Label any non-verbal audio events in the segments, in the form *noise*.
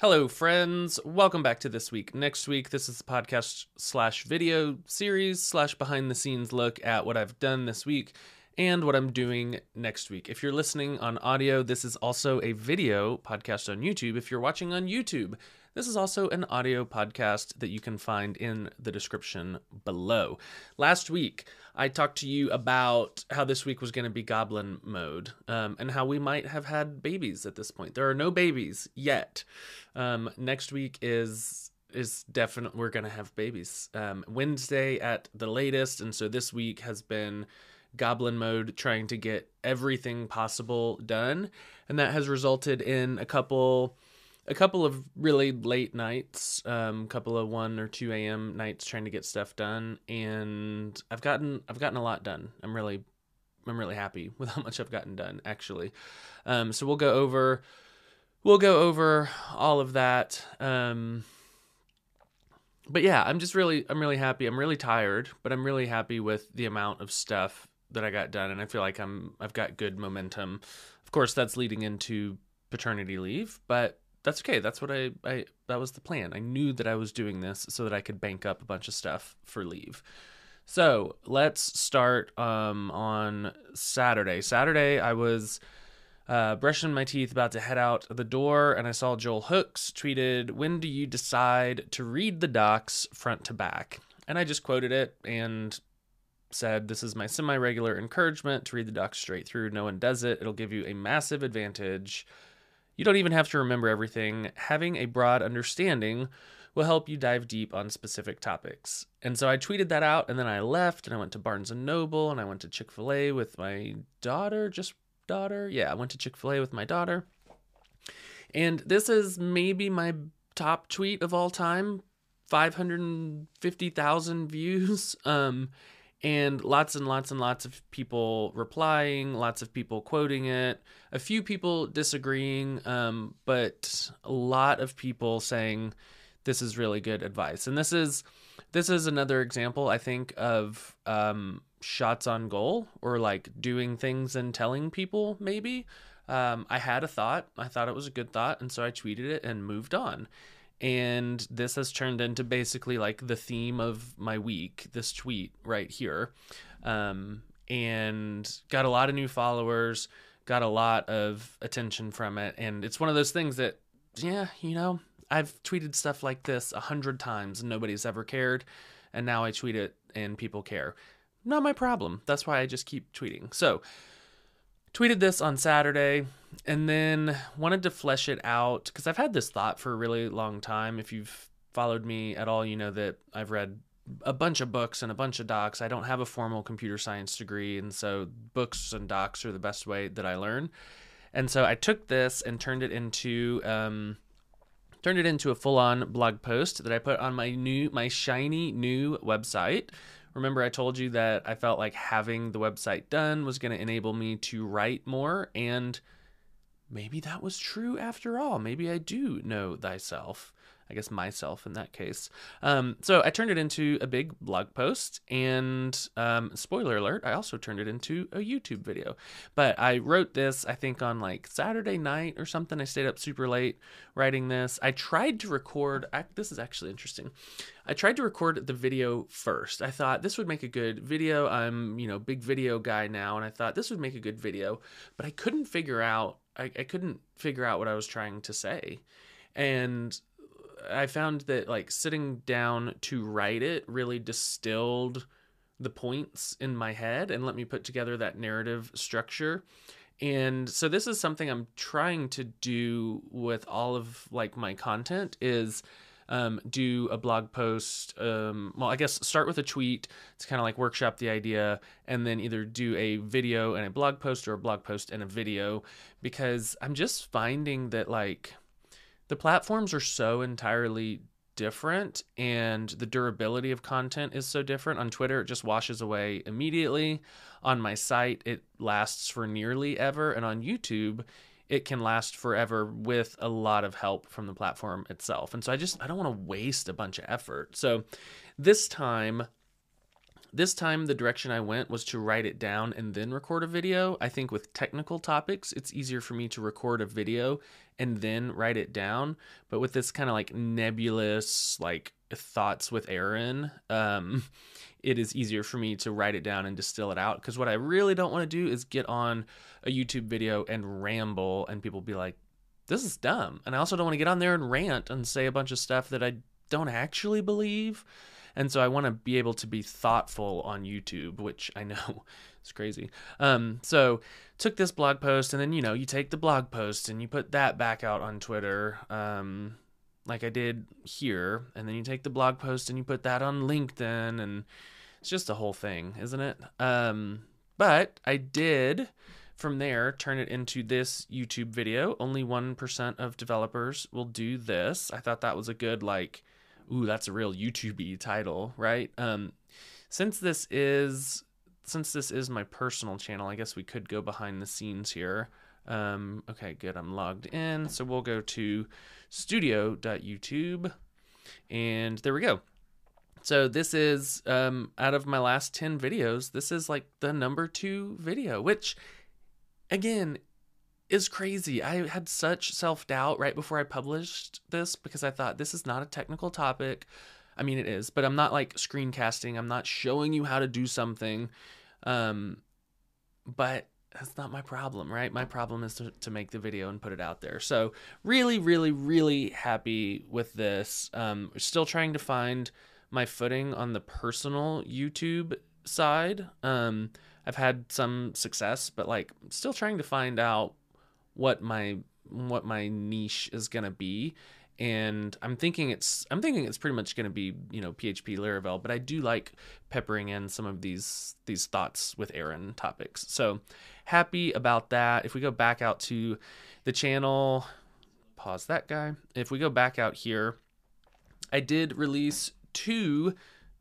Hello, friends. Welcome back to This Week. Next week, this is the podcast slash video series slash behind the scenes look at what I've done this week and what I'm doing next week. If you're listening on audio, this is also a video podcast on YouTube. If you're watching on YouTube, this is also an audio podcast that you can find in the description below. Last week, I talked to you about how this week was going to be goblin mode um, and how we might have had babies at this point. There are no babies yet. Um, next week is is definite. We're going to have babies um, Wednesday at the latest, and so this week has been goblin mode trying to get everything possible done and that has resulted in a couple a couple of really late nights, a um, couple of one or two a.m. nights trying to get stuff done, and I've gotten I've gotten a lot done. I'm really I'm really happy *laughs* with how much I've gotten done actually. Um, so we'll go over we'll go over all of that. Um, but yeah, I'm just really I'm really happy. I'm really tired, but I'm really happy with the amount of stuff that I got done, and I feel like I'm I've got good momentum. Of course, that's leading into paternity leave, but that's okay. That's what I, I that was the plan. I knew that I was doing this so that I could bank up a bunch of stuff for leave. So let's start um, on Saturday. Saturday, I was uh, brushing my teeth, about to head out the door, and I saw Joel Hooks tweeted, "When do you decide to read the docs front to back?" And I just quoted it and said, "This is my semi-regular encouragement to read the docs straight through. No one does it. It'll give you a massive advantage." You don't even have to remember everything. Having a broad understanding will help you dive deep on specific topics. And so I tweeted that out and then I left and I went to Barnes and Noble and I went to Chick-fil-A with my daughter, just daughter. Yeah, I went to Chick-fil-A with my daughter. And this is maybe my top tweet of all time. 550,000 *laughs* views. Um and lots and lots and lots of people replying, lots of people quoting it, a few people disagreeing, um, but a lot of people saying this is really good advice. And this is this is another example, I think, of um, shots on goal or like doing things and telling people maybe. Um, I had a thought, I thought it was a good thought, and so I tweeted it and moved on and this has turned into basically like the theme of my week this tweet right here. Um, and got a lot of new followers got a lot of attention from it. And it's one of those things that yeah you know i've tweeted stuff like this a hundred times and nobody's ever cared. And now i tweet it and people care. Not my problem. That's why i just keep tweeting. So tweeted this on Saturday and then wanted to flesh it out because I've had this thought for a really long time. If you've followed me at all, you know that I've read a bunch of books and a bunch of docs. I don't have a formal computer science degree, and so books and docs are the best way that I learn. And so I took this and turned it into um, turned it into a full-on blog post that I put on my new my shiny new website Remember, I told you that I felt like having the website done was going to enable me to write more, and maybe that was true after all. Maybe I do know thyself. I guess myself in that case. Um, so I turned it into a big blog post, and um, spoiler alert, I also turned it into a YouTube video. But I wrote this, I think, on like Saturday night or something. I stayed up super late writing this. I tried to record, I, this is actually interesting. I tried to record the video first. I thought this would make a good video. I'm, you know, big video guy now, and I thought this would make a good video, but I couldn't figure out, I, I couldn't figure out what I was trying to say. And I found that like sitting down to write it really distilled the points in my head and let me put together that narrative structure. And so this is something I'm trying to do with all of like my content is um, do a blog post. Um, well, I guess start with a tweet to kind of like workshop the idea, and then either do a video and a blog post or a blog post and a video because I'm just finding that like the platforms are so entirely different and the durability of content is so different. On Twitter, it just washes away immediately. On my site, it lasts for nearly ever. And on YouTube, it can last forever with a lot of help from the platform itself. And so I just, I don't want to waste a bunch of effort. So this time, This time, the direction I went was to write it down and then record a video. I think with technical topics, it's easier for me to record a video and then write it down. But with this kind of like nebulous, like thoughts with Aaron, um, *laughs* it is easier for me to write it down and distill it out. Because what I really don't want to do is get on a YouTube video and ramble, and people be like, this is dumb. And I also don't want to get on there and rant and say a bunch of stuff that I don't actually believe. And so I want to be able to be thoughtful on YouTube, which I know *laughs* is crazy. Um, so took this blog post, and then you know you take the blog post and you put that back out on Twitter, um, like I did here, and then you take the blog post and you put that on LinkedIn, and it's just a whole thing, isn't it? Um, but I did from there turn it into this YouTube video. Only 1% of developers will do this. I thought that was a good like ooh, that's a real YouTube title, right? Um, since this is since this is my personal channel, I guess we could go behind the scenes here. Um, okay, good. I'm logged in. So we'll go to studio.youtube and there we go. So this is um, out of my last 10 videos, this is like the number two video, which again is crazy. I had such self doubt right before I published this because I thought this is not a technical topic. I mean, it is, but I'm not like screencasting. I'm not showing you how to do something. Um, but that's not my problem, right? My problem is to, to make the video and put it out there. So, really, really, really happy with this. Um, still trying to find my footing on the personal YouTube side. Um, I've had some success, but like, still trying to find out what my what my niche is gonna be and I'm thinking it's I'm thinking it's pretty much going to be you know PHP Laravel, but I do like peppering in some of these these thoughts with Aaron topics. So happy about that. If we go back out to the channel, pause that guy. If we go back out here, I did release two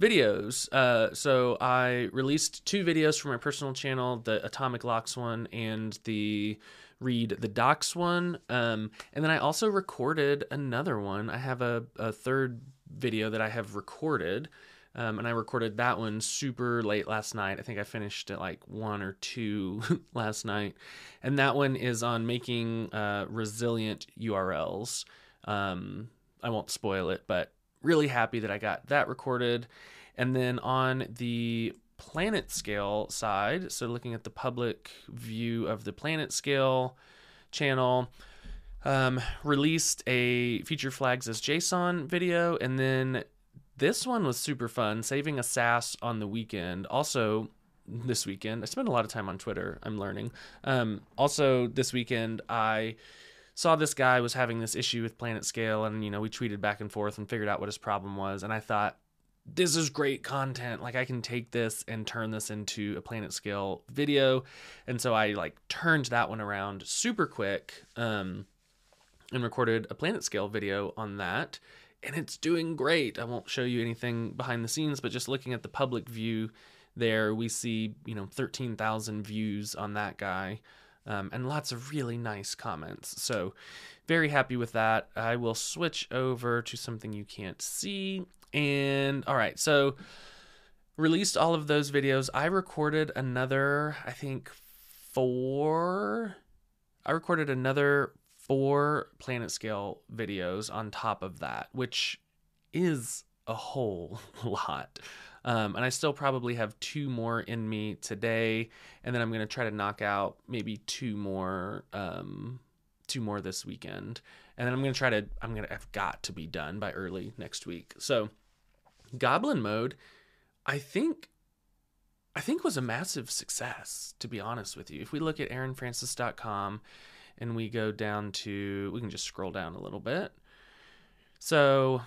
videos. Uh, so I released two videos for my personal channel, the Atomic Locks one and the read the docs one. Um, and then I also recorded another one. I have a, a third video that I have recorded. Um, and I recorded that one super late last night. I think I finished at like one or two *laughs* last night. And that one is on making uh, resilient URLs. Um, I won't spoil it, but really happy that I got that recorded. And then on the PlanetScale side, so looking at the public view of the PlanetScale channel, um, released a feature flags as JSON video, and then this one was super fun, saving a SaaS on the weekend. Also, this weekend, I spent a lot of time on Twitter. I'm learning. Um, also, this weekend, I saw this guy was having this issue with PlanetScale, and you know we tweeted back and forth and figured out what his problem was. And I thought this is great content. Like I can take this and turn this into a PlanetScale video. And so I like turned that one around super quick um, and recorded a PlanetScale video on that. And it's doing great. I won't show you anything behind the scenes, but just looking at the public view there, we see, you know, 13,000 views on that guy. Um, and lots of really nice comments. So, very happy with that. I will switch over to something you can't see and all right, so released all of those videos. I recorded another, I think, four. I recorded another four PlanetScale videos on top of that, which is a whole *laughs* lot. Um, and I still probably have two more in me today, and then I'm gonna try to knock out maybe two more, um, two more this weekend, and then I'm gonna try to. I'm gonna. I've got to be done by early next week. So Goblin mode, I think I think was a massive success, to be honest with you. If we look at aaronfrancis.com and we go down to we can just scroll down a little bit. So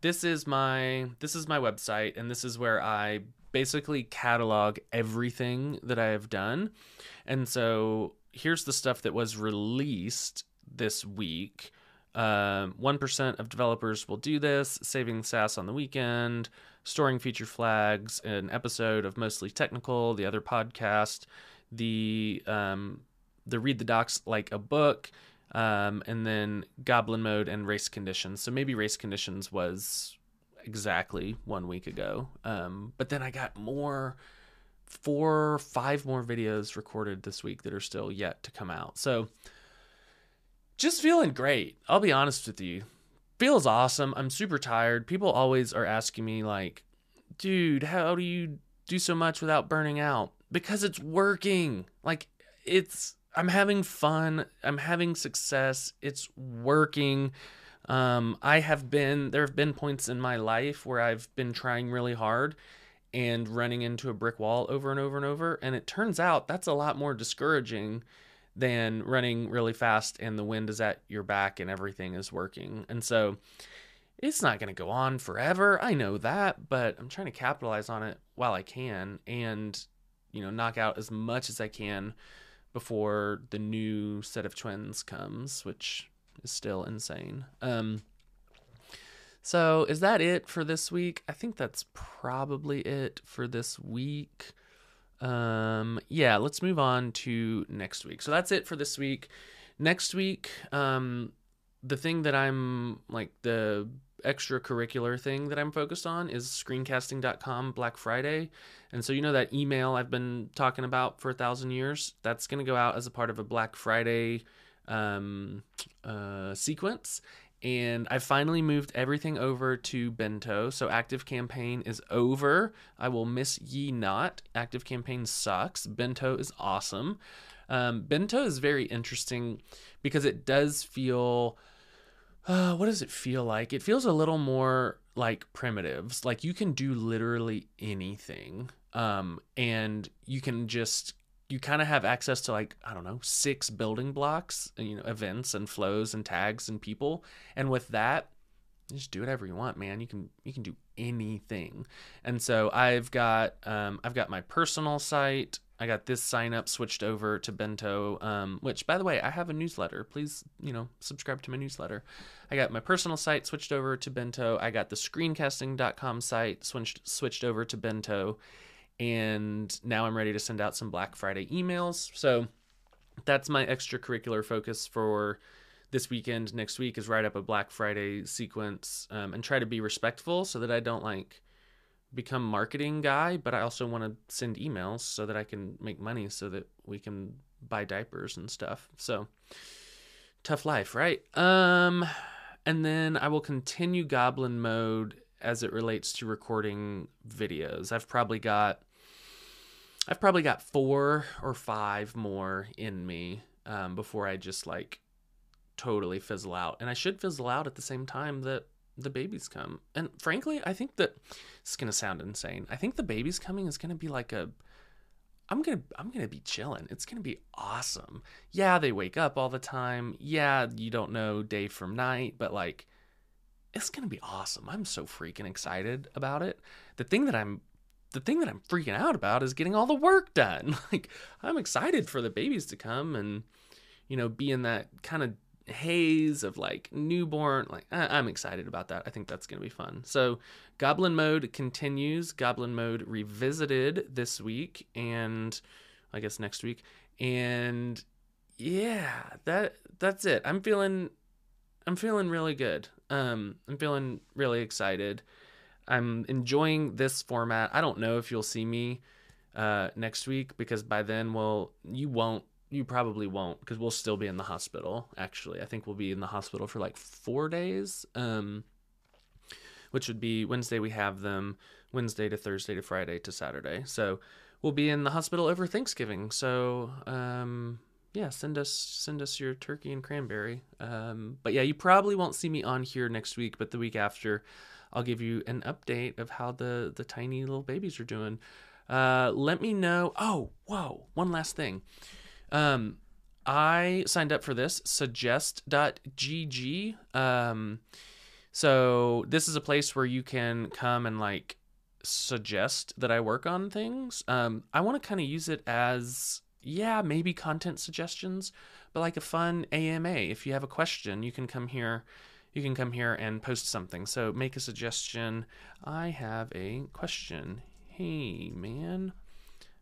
this is my this is my website and this is where I basically catalog everything that I have done. And so here's the stuff that was released this week. Um, 1% of developers will do this, saving SaaS on the weekend, storing feature flags, an episode of Mostly Technical, the other podcast, the um, the read the docs like a book, um, and then Goblin mode and race conditions. So maybe race conditions was exactly one week ago. Um, but then I got more, four, five more videos recorded this week that are still yet to come out. So just feeling great. I'll be honest with you. Feels awesome. I'm super tired. People always are asking me, like, dude, how do you do so much without burning out? Because it's working. Like, it's, I'm having fun. I'm having success. It's working. Um, I have been, there have been points in my life where I've been trying really hard and running into a brick wall over and over and over. And it turns out that's a lot more discouraging than running really fast and the wind is at your back and everything is working. And so it's not going to go on forever. I know that, but I'm trying to capitalize on it while I can and, you know, knock out as much as I can before the new set of twins comes, which is still insane. Um, so is that it for this week? I think that's probably it for this week. Um, yeah, let's move on to next week. So that's it for this week. Next week, um, the thing that I'm like the extracurricular thing that I'm focused on is screencasting.com Black Friday. And so, you know, that email I've been talking about for a thousand years, that's going to go out as a part of a Black Friday um, uh, sequence and I finally moved everything over to Bento. So ActiveCampaign is over. I will miss ye not. ActiveCampaign sucks. Bento is awesome. Um, Bento is very interesting because it does feel. Uh, what does it feel like? It feels a little more like primitives. Like you can do literally anything, um, and you can just you kind of have access to like i don't know six building blocks you know events and flows and tags and people. And with that just do whatever you want man. You can you can do anything. And so i've got um, i've got my personal site. I got this sign up switched over to bento um, which by the way i have a newsletter. Please you know subscribe to my newsletter. I got my personal site switched over to bento. I got the screencasting.com site switched switched over to bento and now I'm ready to send out some Black Friday emails. So that's my extracurricular focus for this weekend. Next week is write up a Black Friday sequence um, and try to be respectful so that I don't like become marketing guy, but I also want to send emails so that I can make money so that we can buy diapers and stuff. So tough life, right? Um and then I will continue goblin mode as it relates to recording videos. I've probably got I've probably got four or five more in me um, before I just like totally fizzle out. And I should fizzle out at the same time that the babies come. And frankly, I think that it's gonna sound insane. I think the babies coming is gonna be like a I'm gonna I'm gonna be chilling. It's gonna be awesome. Yeah, they wake up all the time. Yeah, you don't know day from night, but like it's gonna be awesome. I'm so freaking excited about it. The thing that I'm the thing that I'm freaking out about is getting all the work done. *laughs* Like I'm excited for the babies to come and you know be in that kind of haze of like newborn like i'm excited about that. I think that's going to be fun. So goblin mode continues. Goblin mode revisited this week and i guess next week. And yeah that that's it. I'm feeling i'm feeling really good. Um i'm feeling really excited I'm enjoying this format. I don't know if you'll see me uh, next week because by then, well, you won't. You probably won't because we'll still be in the hospital. Actually, I think we'll be in the hospital for like four days, um, which would be Wednesday. We have them Wednesday to Thursday to Friday to Saturday. So we'll be in the hospital over Thanksgiving. So um, yeah, send us send us your turkey and cranberry. Um, but yeah, you probably won't see me on here next week, but the week after, I'll give you an update of how the the tiny little babies are doing. Uh, let me know. Oh, whoa! One last thing. Um, I signed up for this suggest.gg. Um, so this is a place where you can come and like suggest that I work on things. Um, I want to kind of use it as yeah, maybe content suggestions, but like a fun AMA. If you have a question, you can come here you can come here and post something. So make a suggestion. I have a question. Hey, man.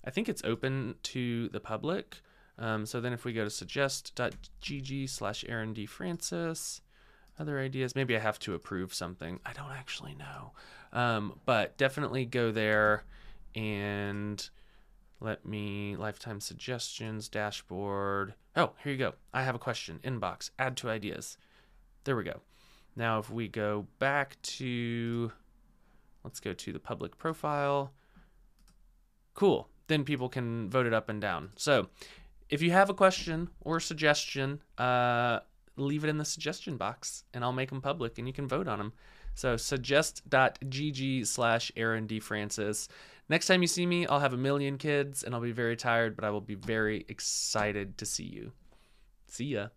I think it's open to the public. Um, so then if we go to suggest.gg slash Aaron D. Francis, other ideas. Maybe I have to approve something. I don't actually know. Um, but definitely go there and let me lifetime suggestions dashboard. Oh, here you go. I have a question. Inbox. Add to ideas. There we go. Now, if we go back to, let's go to the public profile. Cool. Then people can vote it up and down. So, if you have a question or a suggestion, uh, leave it in the suggestion box and I'll make them public and you can vote on them. So suggest.gg slash Aaron D. Francis. Next time you see me, I'll have a million kids and I'll be very tired, but I will be very excited to see you. See ya.